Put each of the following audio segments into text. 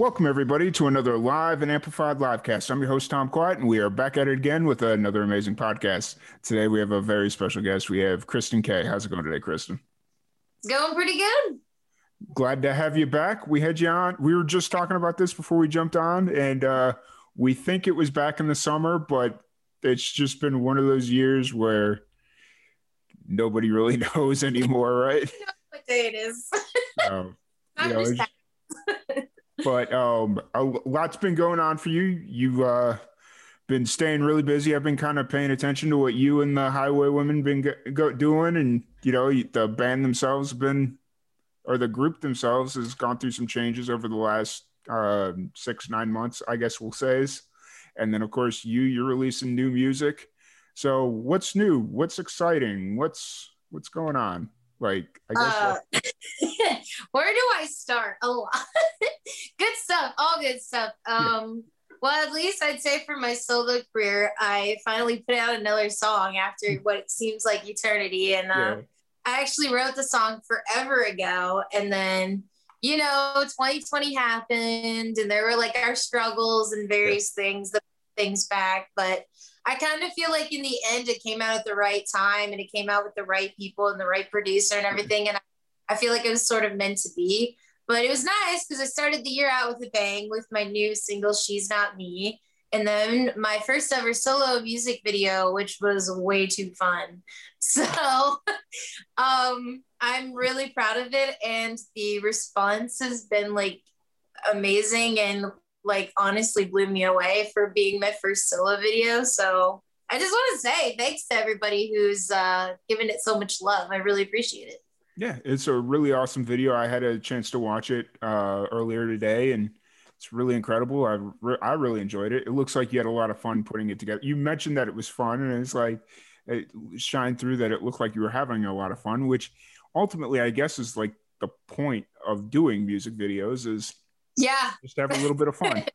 Welcome, everybody, to another live and amplified livecast. I'm your host, Tom Quiet, and we are back at it again with another amazing podcast. Today, we have a very special guest. We have Kristen Kae. How's it going today, Kristen? It's going pretty good. Glad to have you back. We had you on. We were just talking about this before we jumped on, and uh, we think it was back in the summer, but it's just been one of those years where nobody really knows anymore, right? what day it is. Um, I'm you know, but um, a lot's been going on for you. You've uh, been staying really busy. I've been kind of paying attention to what you and the Highway Women been go, go, doing, and you know the band themselves been, or the group themselves has gone through some changes over the last uh, six nine months, I guess we'll say. And then of course you you're releasing new music. So what's new? What's exciting? What's what's going on? Like I guess. uh, where do I start? A lot. good stuff. All good stuff. Um, well, at least I'd say for my solo career, I finally put out another song after what seems like eternity. And uh, yeah. I actually wrote the song forever ago. And then, you know, 2020 happened and there were like our struggles and various things that things back. But I kind of feel like in the end, it came out at the right time and it came out with the right people and the right producer and everything. And I, I feel like it was sort of meant to be. But it was nice because I started the year out with a bang with my new single, She's Not Me. And then my first ever solo music video, which was way too fun. So um, I'm really proud of it. And the response has been like amazing and like honestly blew me away for being my first solo video. So I just want to say thanks to everybody who's uh, given it so much love. I really appreciate it. Yeah, it's a really awesome video. I had a chance to watch it uh, earlier today, and it's really incredible. I re- I really enjoyed it. It looks like you had a lot of fun putting it together. You mentioned that it was fun, and it's like it shined through that it looked like you were having a lot of fun, which ultimately, I guess, is like the point of doing music videos is Yeah. just have a little bit of fun.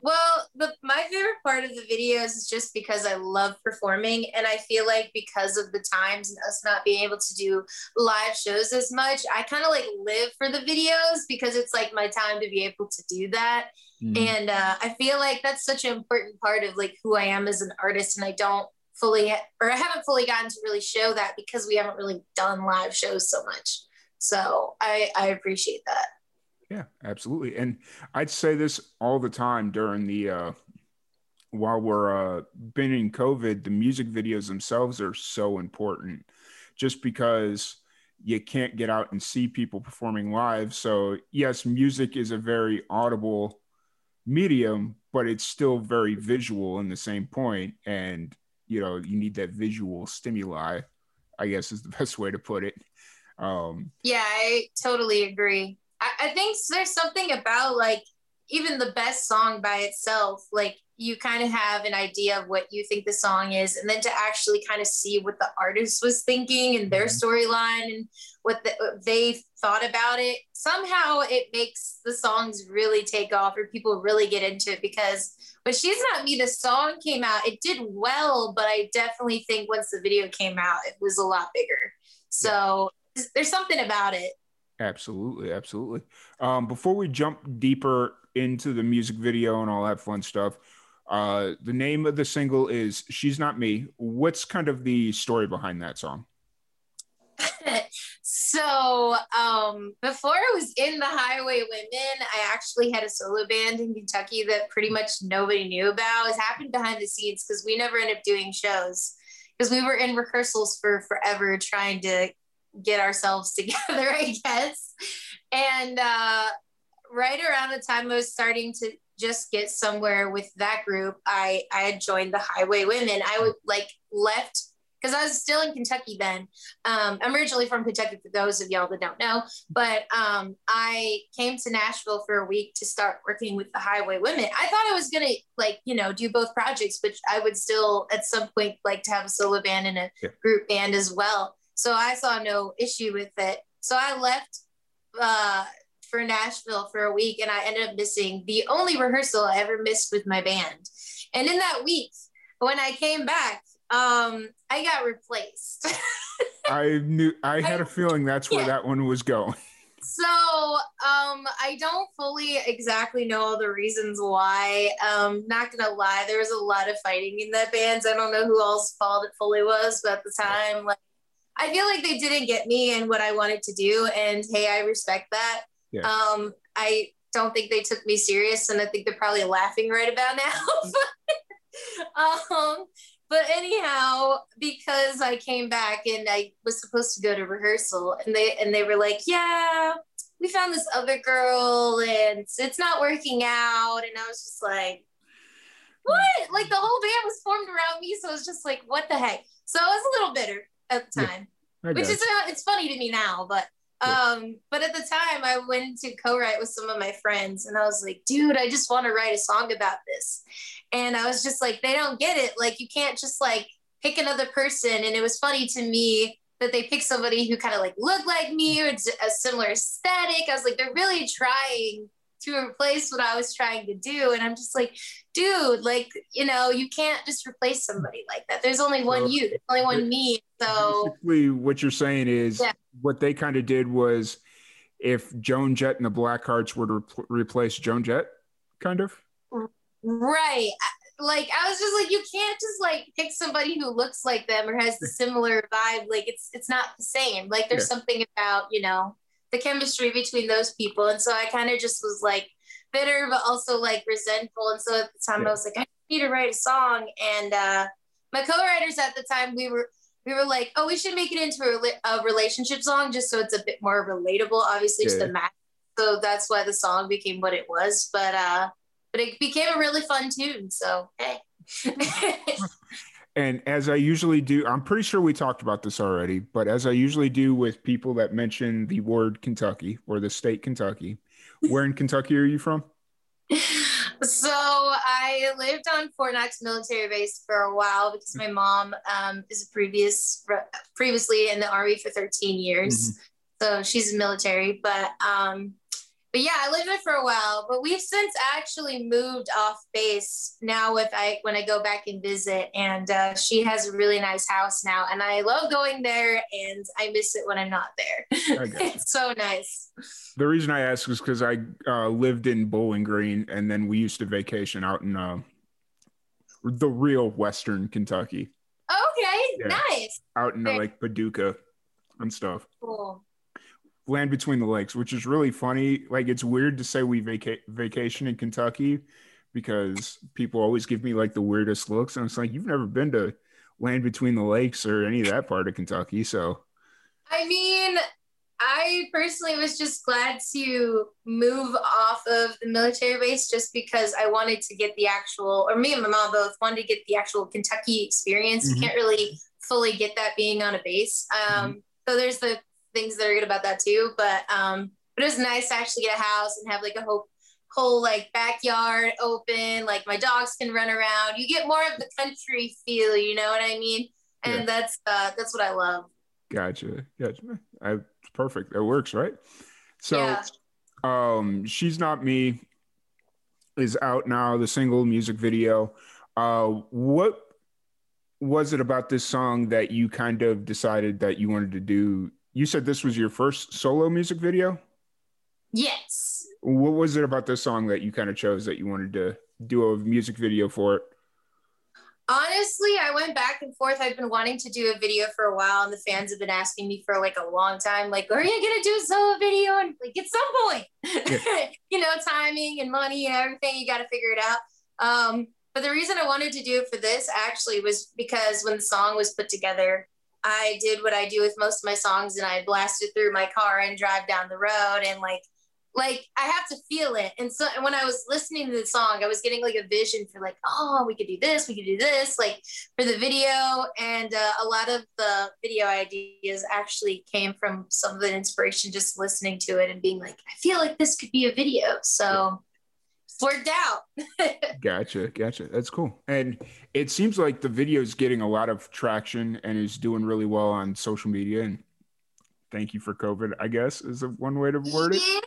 Well, the, my favorite part of the videos is just because I love performing. And I feel like because of the times and us not being able to do live shows as much, I kind of like live for the videos because it's like my time to be able to do that. Mhm. And uh, I feel like that's such an important part of like who I am as an artist. And I don't fully, or I haven't fully gotten to really show that because we haven't really done live shows so much. So I, I appreciate that. Yeah, absolutely. And I'd say this all the time during the uh while we're uh been in COVID, the music videos themselves are so important just because you can't get out and see people performing live. So yes, music is a very audible medium, but it's still very visual in the same point. And you know, you need that visual stimuli, I guess is the best way to put it. Um Yeah, I totally agree. I, I think there's something about like even the best song by itself, like you kind of have an idea of what you think the song is, and then to actually kind of see what the artist was thinking and their Mhm. storyline and what, the, what they thought about it, somehow it makes the songs really take off or people really get into it because when She's Not Me, the song came out, it did well, but I definitely think once the video came out, it was a lot bigger. So there's something about it. Absolutely, absolutely. Um, before we jump deeper into the music video and all that fun stuff, uh, the name of the single is "She's Not Me." What's kind of the story behind that song? so um, before I was in the Highway Women, I actually had a solo band in Kentucky that pretty much nobody knew about. It happened behind the scenes because we never ended up doing shows because we were in rehearsals for forever trying to get ourselves together, I guess. And uh, right around the time I was starting to just get somewhere with that group, I I had joined the Highway Women. I would like left because I was still in Kentucky then. Um, I'm originally from Kentucky, for those of y'all that don't know. But um, I came to Nashville for a week to start working with the Highway Women. I thought I was gonna like you know do both projects, but I would still at some point like to have a solo band and a yeah. group band as well. So I saw no issue with it. So I left uh, for Nashville for a week, and I ended up missing the only rehearsal I ever missed with my band. And in that week, when I came back, um, I got replaced. I knew I had a feeling that's where yeah. that one was going. So um, I don't fully exactly know all the reasons why. Um, not gonna lie, there was a lot of fighting in that band. I don't know who all's fault it fully was, but at the time, like I feel like they didn't get me and what I wanted to do. And hey, I respect that. Yeah. Um, I don't think they took me serious, and I think they're probably laughing right about now. um, but anyhow, because I came back and I was supposed to go to rehearsal, and they and they were like, "Yeah, we found this other girl, and it's not working out," and I was just like, "What?" Like the whole band was formed around me, so it was just like, "What the heck?" So I was a little bitter at the time, yeah, which is it's funny to me now, but um, but at the time I went to co-write with some of my friends and I was like, dude, I just want to write a song about this. And I was just like, they don't get it. Like you can't just like pick another person. And it was funny to me that they picked somebody who kind of like looked like me or a similar aesthetic. I was like, they're really trying to replace what I was trying to do. And I'm just like, dude, like, you know, you can't just replace somebody like that. There's only one so, you, there's only one me. So basically what you're saying is yeah. what they kind of did was if Joan Jett and the Blackhearts were to re- replace Joan Jett, kind of. Right. Like I was just like, you can't just like pick somebody who looks like them or has the similar vibe. Like it's it's not the same. Like there's yeah. something about, you know, the chemistry between those people. And so I kind of just was like bitter, but also like resentful. And so at the time yeah. I was like, I need to write a song. And uh, my co-writers at the time, we were, we were like, oh, we should make it into a, a relationship song just so it's a bit more relatable, obviously yeah. to the match. So that's why the song became what it was. But uh, but it became a really fun tune. So hey. And as I usually do, I'm pretty sure we talked about this already, but as I usually do with people that mention the word Kentucky or the state Kentucky, where in Kentucky are you from? So I lived on Fort Knox military base for a while because my mom um, is previous previously in the army for 13 years, mm-hmm. so she's military. But um, but yeah, I lived there for a while, but we've since actually moved off base now with I when I go back and visit and uh, she has a really nice house now and I love going there and I miss it when I'm not there. it's so nice. The reason I ask is because I uh, lived in Bowling Green and then we used to vacation out in uh, the real Western Kentucky. Okay, yeah. nice. Out in like Paducah and stuff. Cool land between the lakes, which is really funny. Like it's weird to say we vaca- vacation in Kentucky because people always give me like the weirdest looks, and it's like you've never been to land between the lakes or any of that part of Kentucky. So, I mean, I personally was just glad to move off of the military base just because I wanted to get the actual, or me and my mom both wanted to get the actual Kentucky experience. Mm-hmm. You can't really fully get that being on a base. Um, mm-hmm. So there's the things that are good about that too. But um, but it was nice to actually get a house and have like a whole whole like backyard open. Like my dogs can run around. You get more of the country feel. You know what I mean? And yeah. that's uh, that's what I love. Gotcha. Gotcha. I, perfect. That works, right? So, yeah. um, she's not me is out now. The single music video. Uh, what was it about this song that you kind of decided that you wanted to do you said this was your first solo music video? Yes. What was it about this song that you kind of chose that you wanted to do a music video for it? Honestly, I went back and forth. I've been wanting to do a video for a while, and the fans have been asking me for like a long time, like, are you gonna do a solo video? And like at some point, yeah. you know, timing and money and everything, you got to figure it out. Um, but the reason I wanted to do it for this actually was because when the song was put together, I did what I do with most of my songs and I blasted through my car and drive down the road and like like I have to feel it. And so when I was listening to the song, I was getting like a vision for like, oh, we could do this, we could do this, like for the video. And uh, a lot of the video ideas actually came from some of the inspiration just listening to it and being like, I feel like this could be a video. So worked out. gotcha, gotcha. That's cool. And it seems like the video is getting a lot of traction and is doing really well on social media and thank you for COVID, I guess, is one way to word it. Yeah,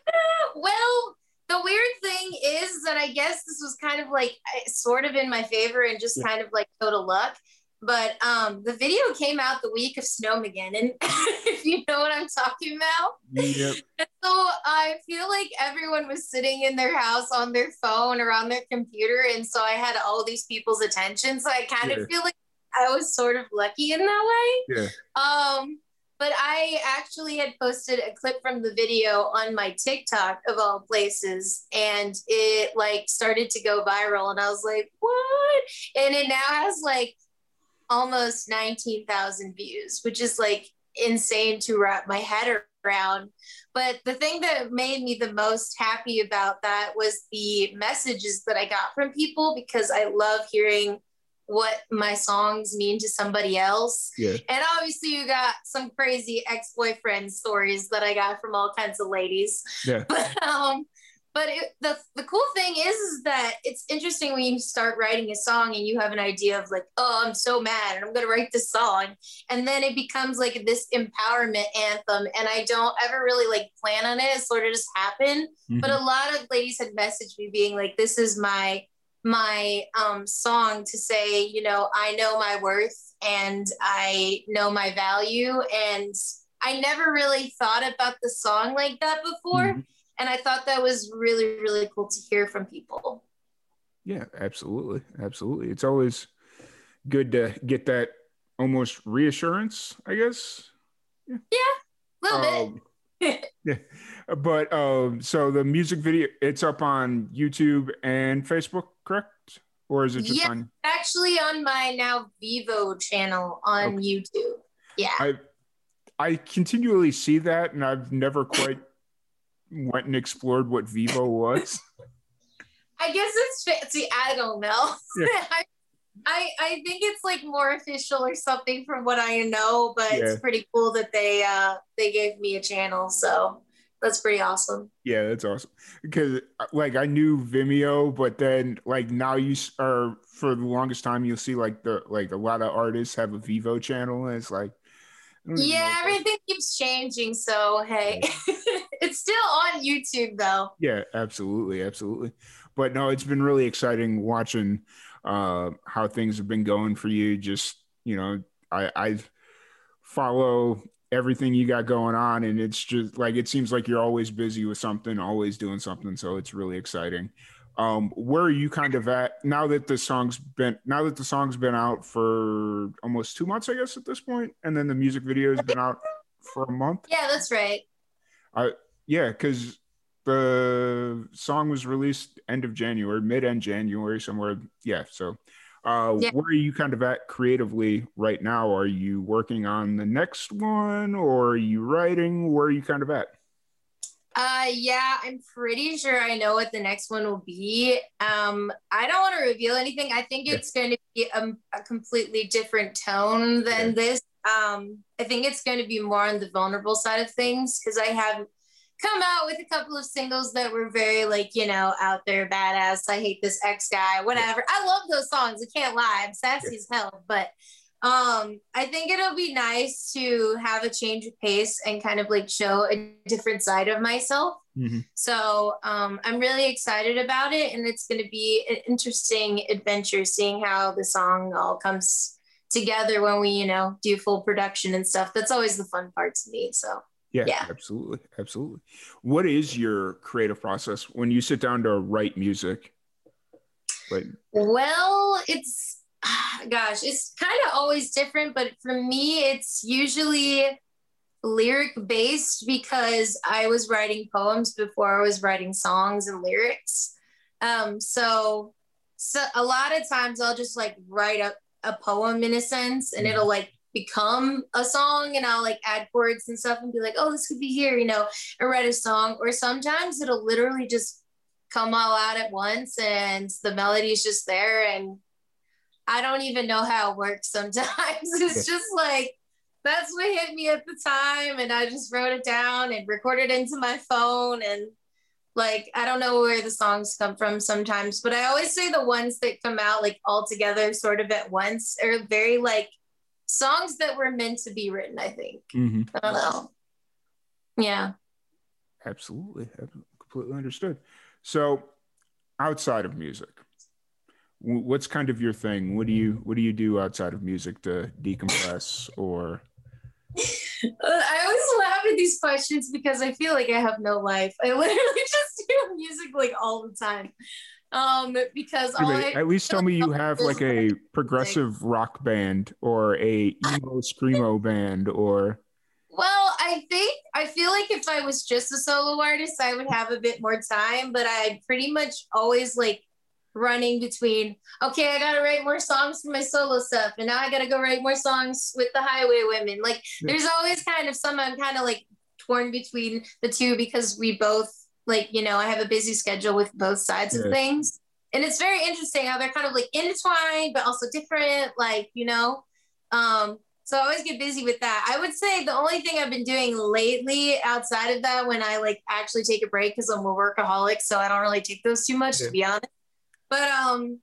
well, the weird thing is that I guess this was kind of like eh, sort of in my favor and just yeah. kind of like total luck. But um, the video came out the week of Snowmageddon, and if you know what I'm talking about. Yep. So I feel like everyone was sitting in their house on their phone or on their computer, and so I had all these people's attention. So I kind yeah. of feel like I was sort of lucky in that way. Yeah. Um, but I actually had posted a clip from the video on my TikTok of all places, and it like started to go viral, and I was like, "What?" And it now has like almost nineteen thousand views, which is like insane to wrap my head around. But the thing that made me the most happy about that was the messages that I got from people because I love hearing what my songs mean to somebody else. Yeah. And obviously you got some crazy ex-boyfriend stories that I got from all kinds of ladies. Yeah. But um but it, the the cool thing is, is that it's interesting when you start writing a song and you have an idea of like, oh, I'm so mad and I'm gonna write this song, and then it becomes like this empowerment anthem, and I don't ever really like plan on it; it sort of just happened. Mm-hmm. But a lot of ladies had messaged me being like, "This is my my um, song to say, you know, I know my worth and I know my value. And I never really thought about the song like that before. Mm-hmm. And I thought that was really, really cool to hear from people. Yeah, absolutely. Absolutely. It's always good to get that almost reassurance, I guess. Yeah, yeah a little um, bit. yeah. But um, so the music video, it's up on YouTube and Facebook correct? Or is it just yeah, on? Actually, on my now Vevo channel on okay. YouTube. Yeah. I I continually see that, and I've never quite went and explored what Vevo was. I guess it's fancy. I don't know. Yeah. I, I, I think it's like more official or something from what I know, but yeah. it's pretty cool that they uh they gave me a channel. So that's pretty awesome. Yeah, that's awesome. Because like I knew Vimeo, but then like now you are for the longest time you'll see like the like a lot of artists have a Vevo channel, and it's like yeah, everything keeps changing. So hey, it's still on YouTube though. Yeah, absolutely, absolutely. But no, it's been really exciting watching uh how things have been going for you. Just you know, I I follow everything you got going on and it's just like it seems like you're always busy with something always doing something so it's really exciting um where are you kind of at now that the song's been now that the song's been out for almost two months i guess at this point and then the music video has been out for a month yeah that's right i yeah because the song was released end of january mid end january somewhere yeah so uh, yeah. Where are you kind of at creatively right now? Are you working on the next one or are you writing? Where are you kind of at? Uh, yeah, I'm pretty sure I know what the next one will be. Um, I don't want to reveal anything. I think it's yeah. going to be a, a, completely different tone than yeah. this. Um, I think it's going to be more on the vulnerable side of things because I have come out with a couple of singles that were very like you know out there badass i hate this ex guy whatever i love those songs i can't lie i'm sassy as hell but um i think it'll be nice to have a change of pace and kind of like show a different side of myself mm-hmm. so um i'm really excited about it and it's going to be an interesting adventure seeing how the song all comes together when we you know do full production and stuff that's always the fun part to me so yeah, yeah, absolutely. Absolutely. What is your creative process when you sit down to write music? Like, well, it's gosh, it's kind of always different, but for me, it's usually lyric based because I was writing poems before I was writing songs and lyrics. Um, so, so a lot of times I'll just like write up a poem in a sense and mm-hmm. it'll like become a song and I'll like add chords and stuff and be like, oh, this could be here, you know, and write a song. Or sometimes it'll literally just come all out at once and the melody is just there. And I don't even know how it works sometimes. it's just like, that's what hit me at the time. And I just wrote it down and recorded into my phone. And like, I don't know where the songs come from sometimes, but I always say the ones that come out like all together sort of at once are very like songs that were meant to be written, I think. Mm-hmm. I don't know. Yeah. Absolutely. Completely understood. So outside of music, what's kind of your thing? What do you what do you do outside of music to decompress or I always laugh at these questions because I feel like I have no life. I literally just do music like all the time. Um, because I, at least tell me you have like a progressive rock band or a emo screamo band or well, I think I feel like if I was just a solo artist, I would have a bit more time, but I pretty much always like running between okay i gotta write more songs for my solo stuff and now i gotta go write more songs with the highway women. Like there's always kind of some i'm kind of like torn between the two because we both like you know i have a busy schedule with both sides of things. And it's very interesting how they're kind of like intertwined but also different like you know? Um so I always get busy with that. I would say the only thing I've been doing lately outside of that when I like actually take a break because I'm a workaholic, so I don't really take those too much yeah. to be honest, but um,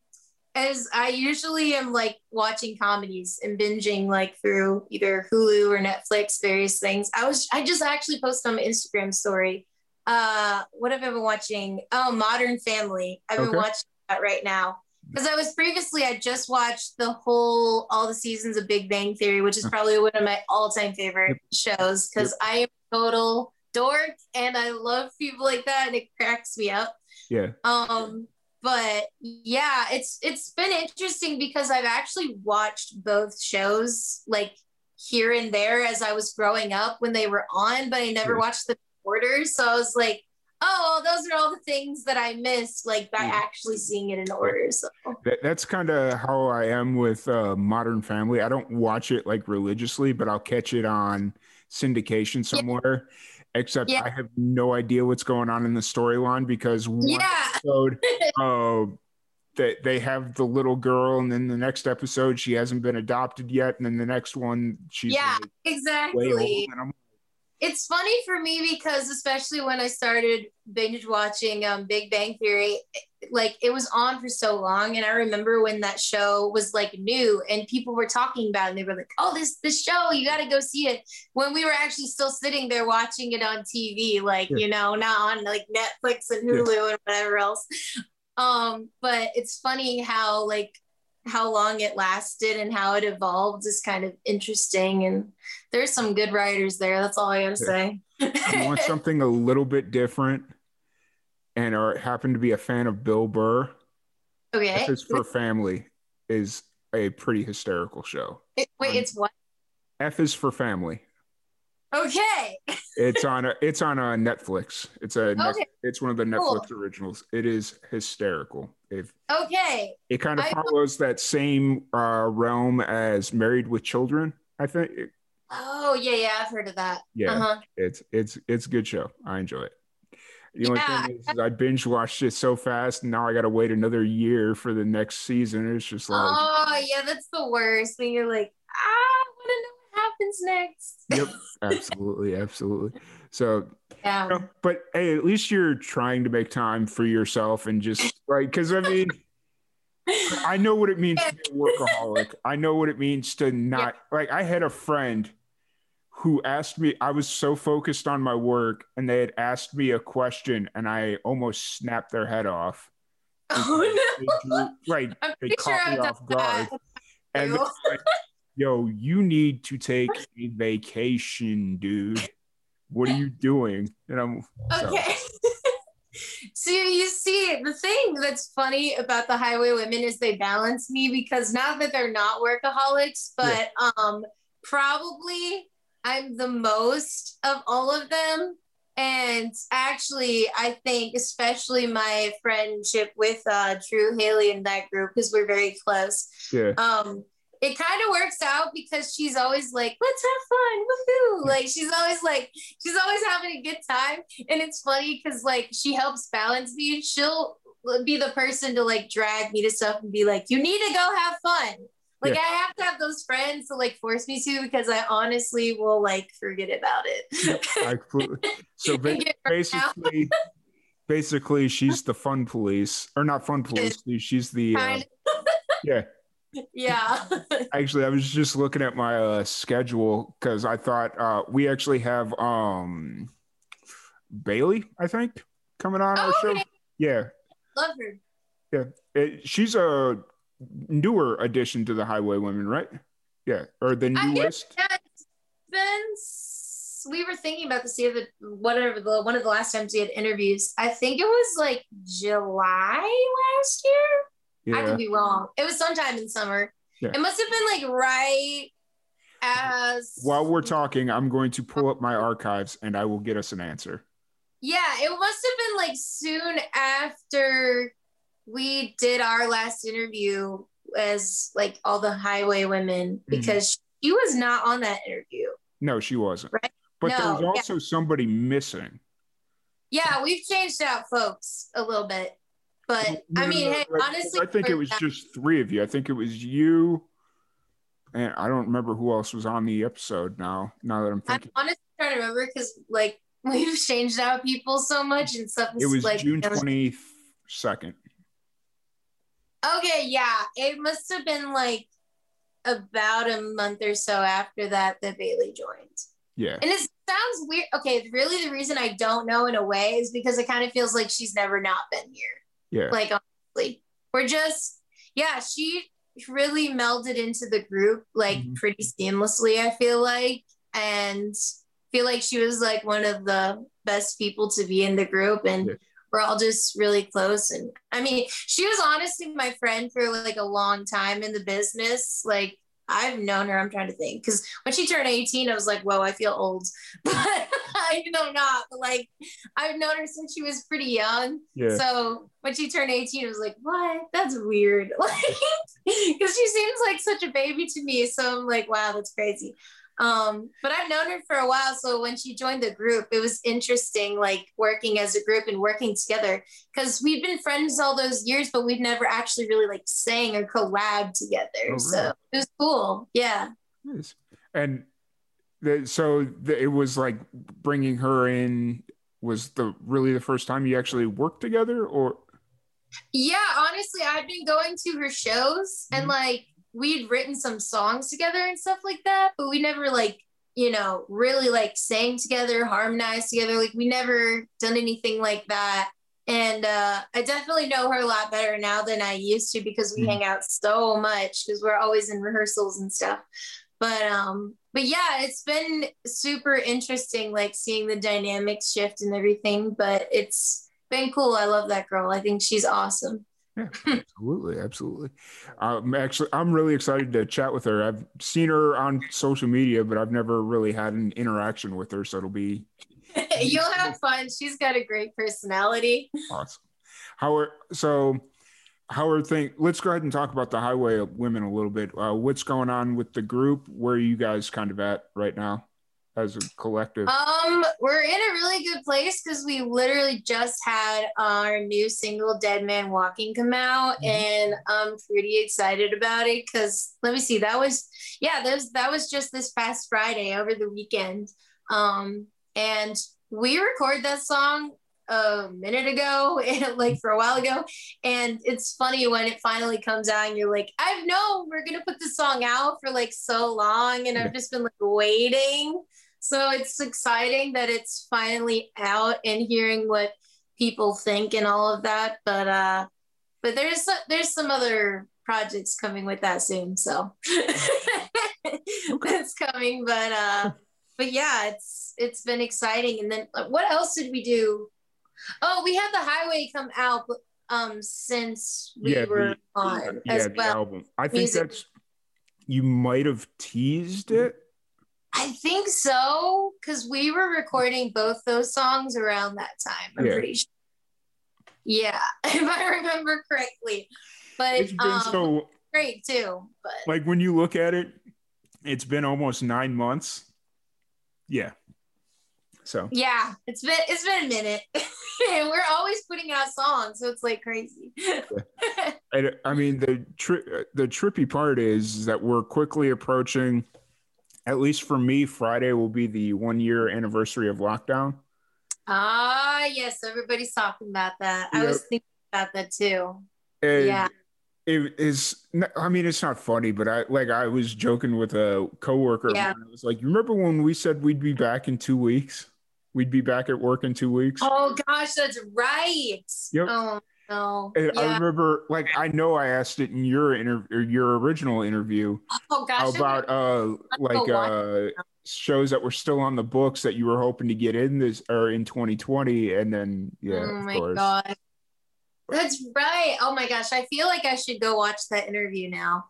as I usually am like watching comedies and binging like through either Hulu or Netflix, various things. I was I just actually posted on my Instagram story. Uh, what have I been watching? Oh, Modern Family. I've okay. been watching that right now because I was previously I just watched the whole all the seasons of Big Bang Theory, which is probably one of my all time favorite yep. shows because yep. I am total dork and I love people like that and it cracks me up. Yeah. Um but yeah it's it's been interesting because i've actually watched both shows like here and there as i was growing up when they were on but i never yeah. watched the order. So i was like oh those are all the things that i missed like by yeah. actually seeing it in order so. That, that's kind of how i am with uh, modern family. I don't watch it like religiously but i'll catch it on syndication somewhere. yeah except yeah. I have no idea what's going on in the storyline because one yeah. episode, uh, they, they have the little girl, and then the next episode she hasn't been adopted yet, and then the next one she's yeah, exactly. It's funny for me because especially when I started binge watching um, Big Bang Theory, like it was on for so long and i remember when that show was like new and people were talking about it and they were like oh this this show you got to go see it when we were actually still sitting there watching it on tv like yeah. you know not on like netflix and hulu yeah. and whatever else um but it's funny how like how long it lasted and how it evolved is kind of interesting and there's some good writers there that's all i gotta say you want something a little bit different and are happen to be a fan of Bill Burr. Okay. F is for Family is a pretty hysterical show. It, wait, um, it's what? F is for Family. Okay. it's on a it's on a Netflix. It's a okay. it's one of the Netflix cool. originals. It is hysterical. If okay. It kind of I, follows that same uh, realm as Married with Children. I think. Oh yeah, yeah, I've heard of that. Yeah, uh-huh. it's it's it's a good show. I enjoy it. The only yeah. thing is, is, I binge watched it so fast, and now I got to wait another year for the next season. It's just like, oh yeah, that's the worst. When you're like, ah, I want to know what happens next. yep, absolutely, absolutely. So, yeah, you know, but hey, at least you're trying to make time for yourself and just like, because I mean. I know what it means to be a workaholic. I know what it means to not yeah. like. I had a friend who asked me i was so focused on my work and they had asked me a question and i almost snapped their head off oh no drew, right I'm they caught sure me off guard and like, yo you need to take a vacation dude what are you doing and i'm okay so. So you see, the thing that's funny about the highway women is they balance me because not that they're not workaholics, but yeah. um probably I'm the most of all of them. And actually, I think, especially my friendship with uh, Drew Haley in that group, because we're very close. Yeah. Um, it kind of works out because she's always like, let's have fun, woohoo! Like she's always like, she's always having a good time, and it's funny because like she helps balance me. She'll be the person to like drag me to stuff and be like, you need to go have fun. Like yeah. I have to have those friends to like force me to because I honestly will like forget about it. So basically, basically, she's the fun police, or not fun police. She's the uh, yeah. Yeah. actually, I was just looking at my uh, schedule because I thought uh, we actually have um Bailey, I think, coming on oh, our show. Okay. Yeah. Love her. Yeah, it, she's a newer addition to the Highway Women, right? Yeah, or the newest. Since we were thinking about this the other, whatever the one of the last times we had interviews, I think it was like July last year. Yeah. I could be wrong. It was sometime in summer. Yeah. It must have been like right as. While we're talking, I'm going to pull up my archives and I will get us an answer. Yeah, it must have been like soon after we did our last interview as like all the highway women mm-hmm. because mm-hmm. she was not on that interview. No, she wasn't. Right? But no, there was also yeah. somebody missing. Yeah, we've changed out folks a little bit. But I mean, hey, honestly, I think it was that, just three of you. I think it was you, and I don't remember who else was on the episode now. Now that I'm thinking, I'm honestly trying to remember because like we've changed out people so much and stuff. It was like, June twenty second. Okay, yeah. It must have been like about a month or so after that that Bailey joined. Yeah. And it sounds weird. Okay, really the reason I don't know in a way is because it kind of feels like she's never not been here. Yeah. Like honestly. We're just yeah, she really melded into the group like mm-hmm. pretty seamlessly, I feel like. And feel like she was like one of the best people to be in the group and yeah we're all just really close. And I mean, she was honestly my friend for like a long time in the business. Like I've known her, I'm trying to think. Cause when she turned 18, I was like, whoa, I feel old. But I know not. But like I've known her since she was pretty young. Yeah. So when she turned 18, I was like, what? That's weird. Like, because she seems like such a baby to me. So I'm like, wow, that's crazy. Um, but I've known her for a while. So when she joined the group, it was interesting, like working as a group and working together because we've been friends all those years, but we've never actually really like sang or collab together. Oh, really? So it was cool. Yeah. Nice. And so it was like bringing her in was the really the first time you actually worked together or? Yeah, honestly, I've been going to her shows mm-hmm. and like we'd written some songs together and stuff like that, but we never like, you know, really like sang together, harmonized together. Like we never done anything like that. And uh, I definitely know her a lot better now than I used to because we mm-hmm. hang out so much because we're always in rehearsals and stuff. But um, but yeah, it's been super interesting, like seeing the dynamics shift and everything. But it's been cool. I love that girl. I think she's awesome. Yeah, absolutely, absolutely. Um, actually, I'm really excited to chat with her. I've seen her on social media, but I've never really had an interaction with her. So it'll be. You'll have fun. She's got a great personality. Awesome. How are so? How are things? Let's go ahead and talk about the Highway of Women a little bit. Uh, what's going on with the group? Where are you guys kind of at right now? as a collective? Um, we're in a really good place because we literally just had our new single "Dead Man Walking" come out, mm-hmm. and I'm pretty excited about it. Because let me see, that was yeah, that was that was just this past Friday over the weekend. Um, and we record that song a minute ago and like for a while ago and it's funny when it finally comes out and you're like i've known we're gonna put this song out for like so long and i've just been like waiting so it's exciting that it's finally out and hearing what people think and all of that. But uh, but there's there's some other projects coming with that soon. So that's coming. But uh, but yeah, it's it's been exciting. And then uh, what else did we do? Oh, we had the highway come out um since we yeah, were the, on yeah, as well. Album. I think Music. that's you might have teased it I think so, because we were recording both those songs around that time. I'm yeah. pretty sure. Yeah, if I remember correctly. But it's been um, so great too. But like when you look at it, it's been almost nine months. Yeah. So yeah, it's been it's been a minute. and we're always putting out songs, so it's like crazy. I, I mean the tri- the trippy part is that we're quickly approaching at least for me, Friday will be the one year anniversary of lockdown. Ah, yes, everybody's talking about that. Yep. I was thinking about that too. And yeah. It is. I mean, it's not funny, but I like. I was joking with a coworker. Yeah. I was like, "You remember when we said we'd be back in two weeks? We'd be back at work in two weeks." Oh gosh, that's right. Yep. Oh no. Yeah. I remember, like, I know I asked it in your interview, your original interview. Oh gosh. About uh, like uh, shows that were still on the books that you were hoping to get in this or in 2020, and then yeah. Oh my course. god. That's right. Oh my gosh, I feel like I should go watch that interview now.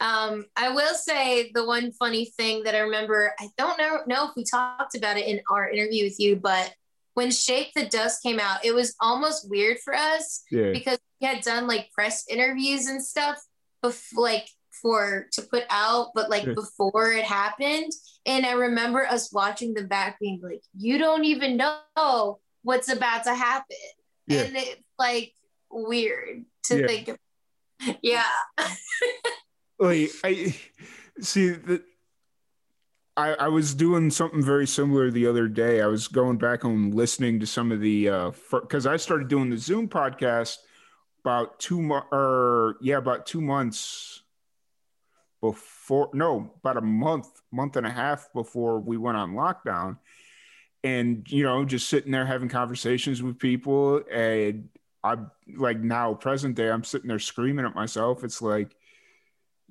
Um, I will say the one funny thing that I remember, I don't know, know if we talked about it in our interview with you, but when Shake the Dust came out, it was almost weird for us yeah. because we had done like press interviews and stuff before, like for to put out, but like before it happened. And I remember us watching them back being like, you don't even know what's about to happen. Yeah. And it's like weird to think of. Yeah. like I see that I, I was doing something very similar the other day. I was going back and listening to some of the uh because I started doing the Zoom podcast about two months or yeah, about two months before no, about a month, month and a half before we went on lockdown. And you know, just sitting there having conversations with people, and I'm like now present day, I'm sitting there screaming at myself. It's like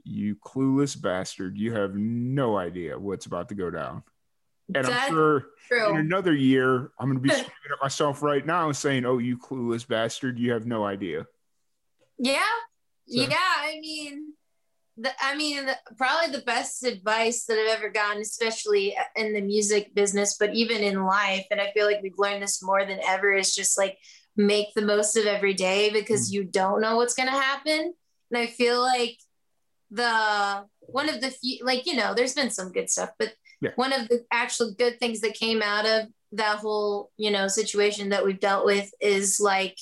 you clueless bastard. You have no idea what's about to go down. And That's I'm sure true. in another year, I'm going to be screaming at myself right now saying, Oh, you clueless bastard. You have no idea. Yeah. So. Yeah. I mean, the, I mean, the, probably the best advice that I've ever gotten, especially in the music business, but even in life. And I feel like we've learned this more than ever is just like make the most of every day because mm. you don't know what's going to happen. And I feel like the one of the few like you know there's been some good stuff but yeah. one of the actual good things that came out of that whole you know situation that we've dealt with is like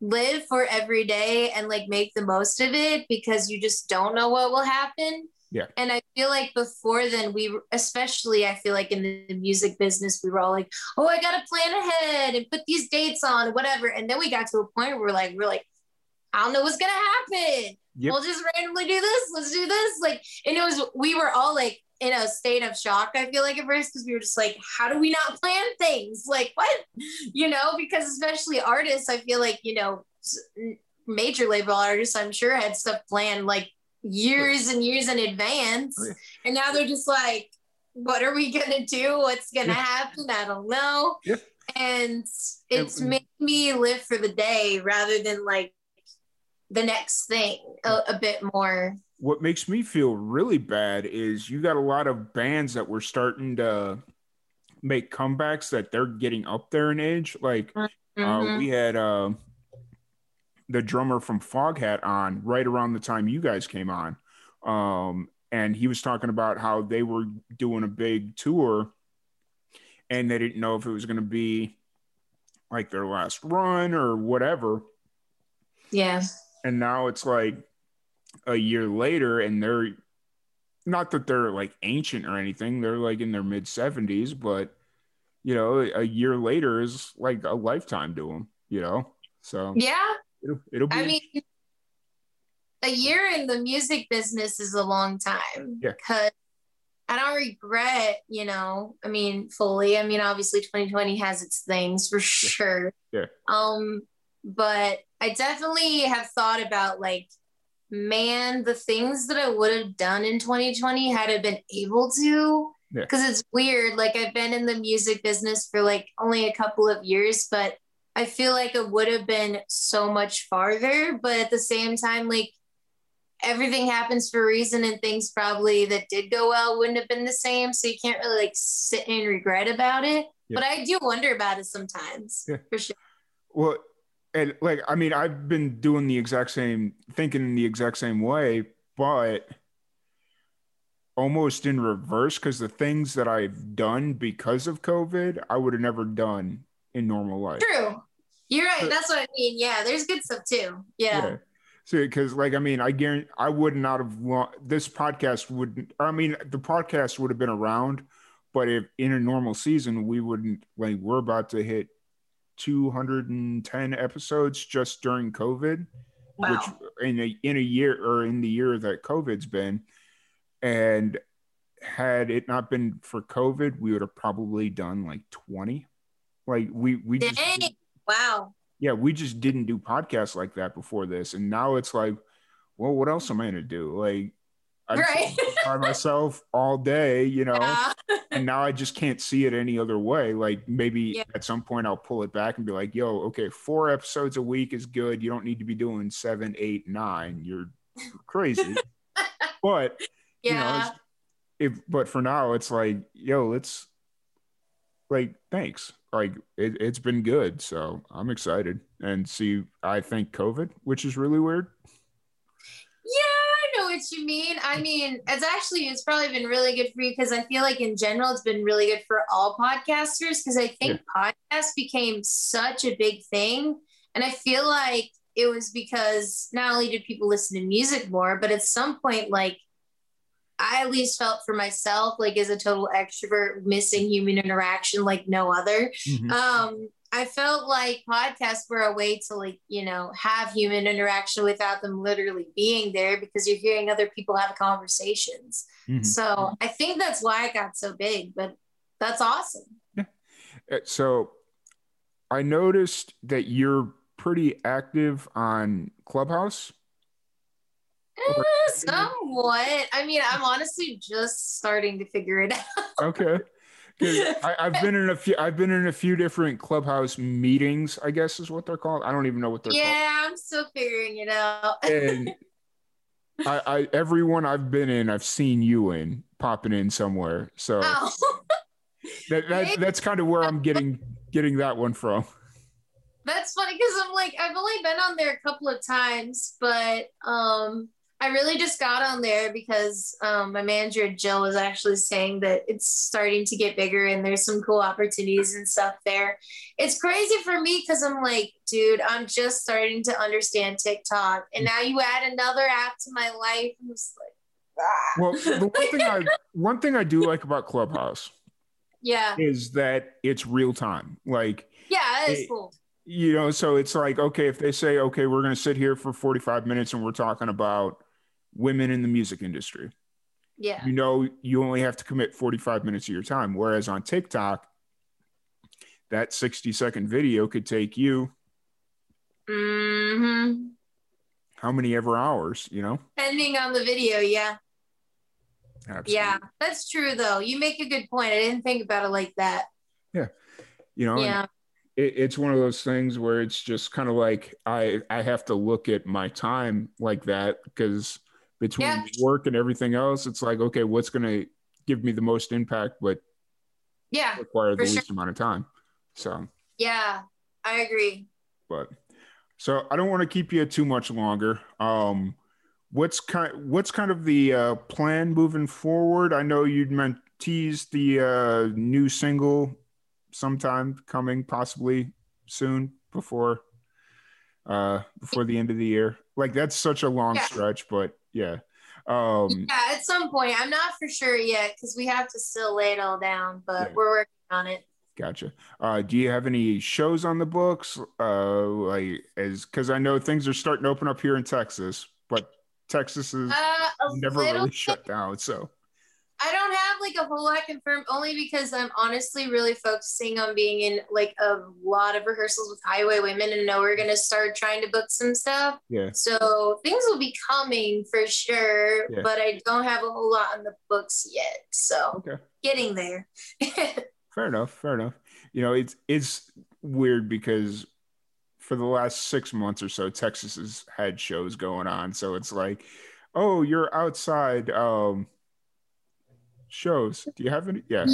live for every day and like make the most of it because you just don't know what will happen. Yeah. And i feel like before then we especially i feel like in the music business we were all like oh i gotta plan ahead and put these dates on whatever. And then we got to a point where we're like we're like i don't know what's gonna happen Yep. We'll just randomly do this. Let's do this. Like, and it was, we were all like in a state of shock, I feel like at first, because we were just like, how do we not plan things? Like, what? You know, because especially artists, I feel like, you know, major label artists, I'm sure had stuff planned like years and years in advance. Oh, and now they're just like, what are we going to do? What's going to happen? I don't know. Yeah. And it's made me live for the day rather than like the next thing a, a, bit more. What makes me feel really bad is you got a lot of bands that were starting to make comebacks that they're getting up there in age. Like uh, mm-hmm. uh, we had uh, the drummer from Foghat on right around the time you guys came on. Um, and he was talking about how they were doing a big tour and they didn't know if it was going to be like their last run or whatever. Yeah and now it's like a year later and they're not that they're like ancient or anything they're like in their mid 70s but you know a year later is like a lifetime to them you know so yeah it'll, it'll be i mean a year in the music business is a long time yeah because I don't regret, you know, I mean, fully. I mean, obviously 2020 has its things for sure. Yeah. Um, but I definitely have thought about like, man, the things that I would have done in 2020 had I been able to. Because yeah. it's weird. Like, I've been in the music business for like only a couple of years, but I feel like it would have been so much farther. But at the same time, like, everything happens for a reason and things probably that did go well wouldn't have been the same. So you can't really like sit and regret about it. But I do wonder about it sometimes yeah. for sure. Well, and like I mean, I've been doing the exact same, thinking in the exact same way, but almost in reverse because the things that I've done because of COVID, I would have never done in normal life. True. You're right. That's what I mean. Yeah, there's good stuff too. Yeah. yeah. So, because like I mean, I guarantee I would not have this podcast would. I mean, the podcast would have been around, but if in a normal season we wouldn't like we're about to hit 210 episodes just during COVID, wow. which in a in a year or in the year that COVID's been, and had it not been for COVID, we would have probably done like 20. Like we we just wow. Yeah, we just didn't do podcasts like that before this. And now it's like, well, what else am I gonna do? Like I right. by myself all day, you know. Yeah. and now I just can't see it any other way. Like maybe yeah. at some point I'll pull it back and be like, yo, okay, four episodes a week is good. You don't need to be doing seven, eight, nine. You're crazy. but yeah. you know, if but for now it's like, yo, let's like thanks. Like it, it's been good. So I'm excited. And see, I think COVID, which is really weird. Yeah, I know what you mean. I mean, it's actually it's probably been really good for you because I feel like in general it's been really good for all podcasters because I think yeah. podcasts became such a big thing. And I feel like it was because not only did people listen to music more, but at some point, like I at least felt for myself, like as a total extrovert, missing human interaction like no other. Mm-hmm. Um, I felt like podcasts were a way to like, you know, have human interaction without them literally being there because you're hearing other people have conversations. Mm-hmm. So I think that's why it got so big, but that's awesome. Yeah. Uh, so I noticed that you're pretty active on Clubhouse. Eh, somewhat. I mean, I'm honestly just starting to figure it out. Okay. I, have been in a few. I've been in a few different clubhouse meetings. I guess is what they're called. I don't even know what they're yeah, called. Yeah, I'm still figuring it out. and I, I, everyone I've been in, I've seen you in popping in somewhere. So oh. that, that that's kind of where I'm getting getting that one from. That's funny because I'm like I've only been on there a couple of times, but um I really just got on there because um, my manager Jill was actually saying that it's starting to get bigger and there's some cool opportunities and stuff there. It's crazy for me because I'm like, dude, I'm just starting to understand TikTok, and now you add another app to my life. I'm just like, ah. well, the one thing I one thing I do like about Clubhouse, yeah, is that it's real time. Like, yeah, it is it, cool you know so it's like okay if they say okay we're going to sit here for 45 minutes and we're talking about women in the music industry. Yeah. You know, you only have to commit 45 minutes of your time. Whereas on TikTok, that 60 second video could take you mm-hmm. how many ever hours, you know? Depending on the video, yeah. Absolutely. Yeah, that's true though. You make a good point. I didn't think about it like that. Yeah. You know, yeah. It, it's one of those things where it's just kind of like I I have to look at my time like that because between yeah. work and everything else, it's like, okay, what's going to give me the most impact, but yeah, require the least amount of time. So, yeah, I agree. But so I don't want to keep you too much longer. Um, what's kind what's kind of the uh, plan moving forward? I know you'd meant tease the uh, new single sometime coming, possibly soon before uh before the end of the year. Like that's such a long yeah. stretch, but yeah. Um, yeah, at some point. I'm not for sure yet because we have to still lay it all down, but yeah. we're working on it. Gotcha. Uh, do you have any shows on the books? Uh, like as because I know things are starting to open up here in Texas, but Texas is uh, never really shut down. So I don't have like a whole lot confirmed only because I'm honestly really focusing on being in like a lot of rehearsals with Highway Women and know we're gonna start trying to book some stuff. Yeah. So things will be coming for sure, yeah. but I don't have a whole lot on the books yet. So okay. getting there. fair enough. Fair enough. You know, it's it's weird because for the last six months or so, Texas has had shows going on. So it's like, oh, you're outside. Um, shows. Do you have any? Yeah.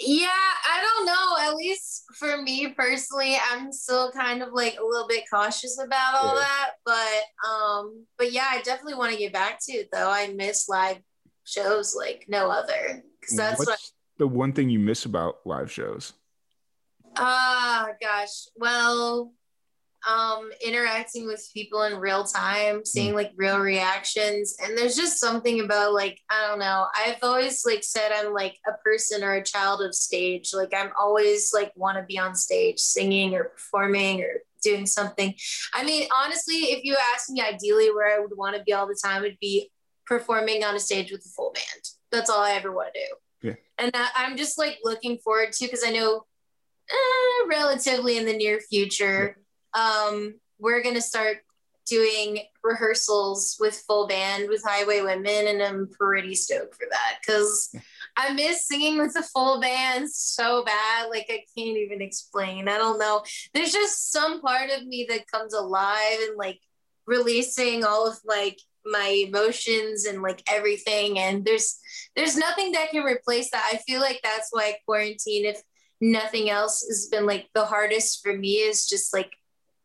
Yeah, I don't know. At least for me personally, I'm still kind of like a little bit cautious about all yeah. that. But um, but yeah, I definitely want to get back to it though. I miss live shows like no other. Because that's What's what the one thing you miss about live shows. Ah, uh, gosh. Well, um, interacting with people in real time, seeing mm. like real reactions. And there's just something about like, I don't know. I've always like said I'm like a person or a child of stage. Like I'm always like want to be on stage singing or performing or doing something. I mean, honestly, if you ask me ideally where I would want to be all the time, would be performing on a stage with a full band. That's all I ever want to do. Yeah. And that I'm just like looking forward to because I know eh, relatively in the near future. Yeah um, we're going to start doing rehearsals with full band with Highway Women, and I'm pretty stoked for that because I miss singing with the full band so bad. Like, I can't even explain. I don't know. There's just some part of me that comes alive and like releasing all of like my emotions and like everything and there's there's nothing that can replace that i feel like that's why quarantine if nothing else has been like the hardest for me is just like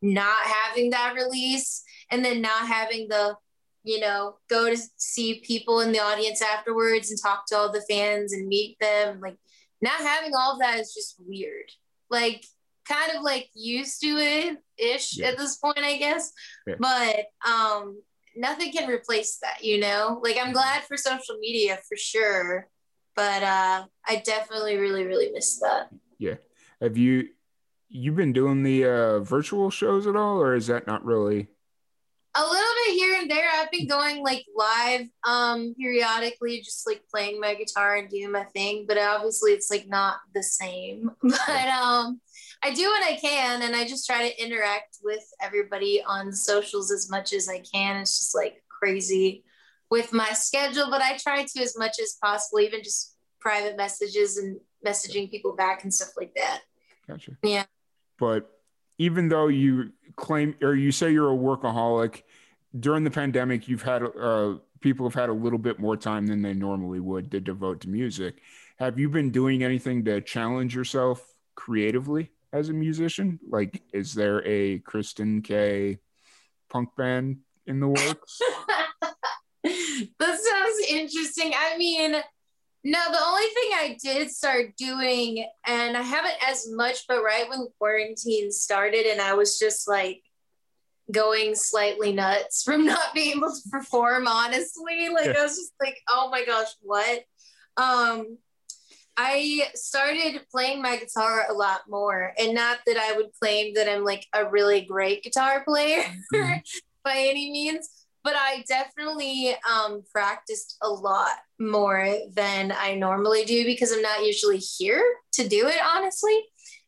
not having that release and then not having the you know go to see people in the audience afterwards and talk to all the fans and meet them. Like not having all of that is just weird. Like kind of like used to it ish yeah. at this point i guess. Yeah. but um nothing can replace that you know? Like i'm mm-hmm. glad for social media for sure. But uh i definitely really really miss that. Yeah. Have you you've been doing the uh, virtual shows at all, or is that not really? A little bit here and there. I've been going like live um periodically, just like playing my guitar and doing my thing. But obviously, it's like not the same. But um, I do what I can, and I just try to interact with everybody on socials as much as I can. It's just like crazy with my schedule, but I try to as much as possible, even just private messages and messaging people back and stuff like that. Gotcha. Yeah but even though you claim or you say you're a workaholic during the pandemic you've had uh, people have had a little bit more time than they normally would to devote to music. Have you been doing anything to challenge yourself creatively as a musician? Like is there a Kristen Kae punk band in the works? That sounds interesting. I mean no, the only thing I did start doing, and I haven't as much, but right when quarantine started, and I was just like going slightly nuts from not being able to perform, honestly. Like, I was just like, oh my gosh, what? Um, I started playing my guitar a lot more, and not that I would claim that I'm like a really great guitar player mm-hmm. by any means but I definitely um, practiced a lot more than I normally do because I'm not usually here to do it, honestly.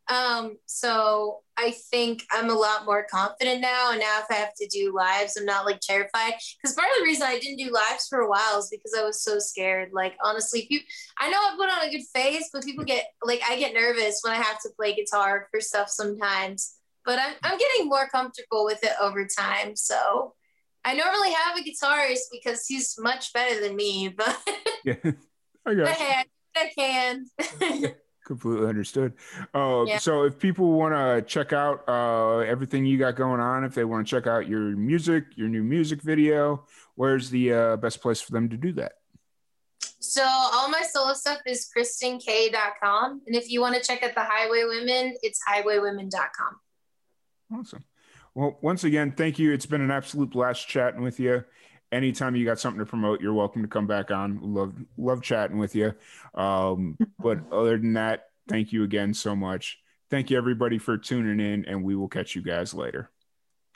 Um, so I think I'm a lot more confident now. And now if I have to do lives, I'm not like terrified. Because part of the reason I didn't do lives for a while is because I was so scared. Like honestly, people, I know I put on a good face, but people get like I get nervous when I have to play guitar for stuff sometimes. But I'm I'm getting more comfortable with it over time. So I normally have a guitarist because he's much better than me, but yeah, I got I, I can. Completely understood. Uh, yeah. So, if people want to check out uh, everything you got going on, if they want to check out your music, your new music video, where's the uh, best place for them to do that? So, all my solo stuff is kristenkae.com. And if you want to check out the Highway Women, it's highwaywomen.com. Awesome. Well, once again, thank you. It's been an absolute blast chatting with you. Anytime you got something to promote, you're welcome to come back on. Love love chatting with you. Um, but other than that, thank you again so much. Thank you everybody for tuning in, and we will catch you guys later.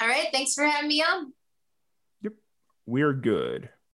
All right. Thanks for having me on. Yep. We're good.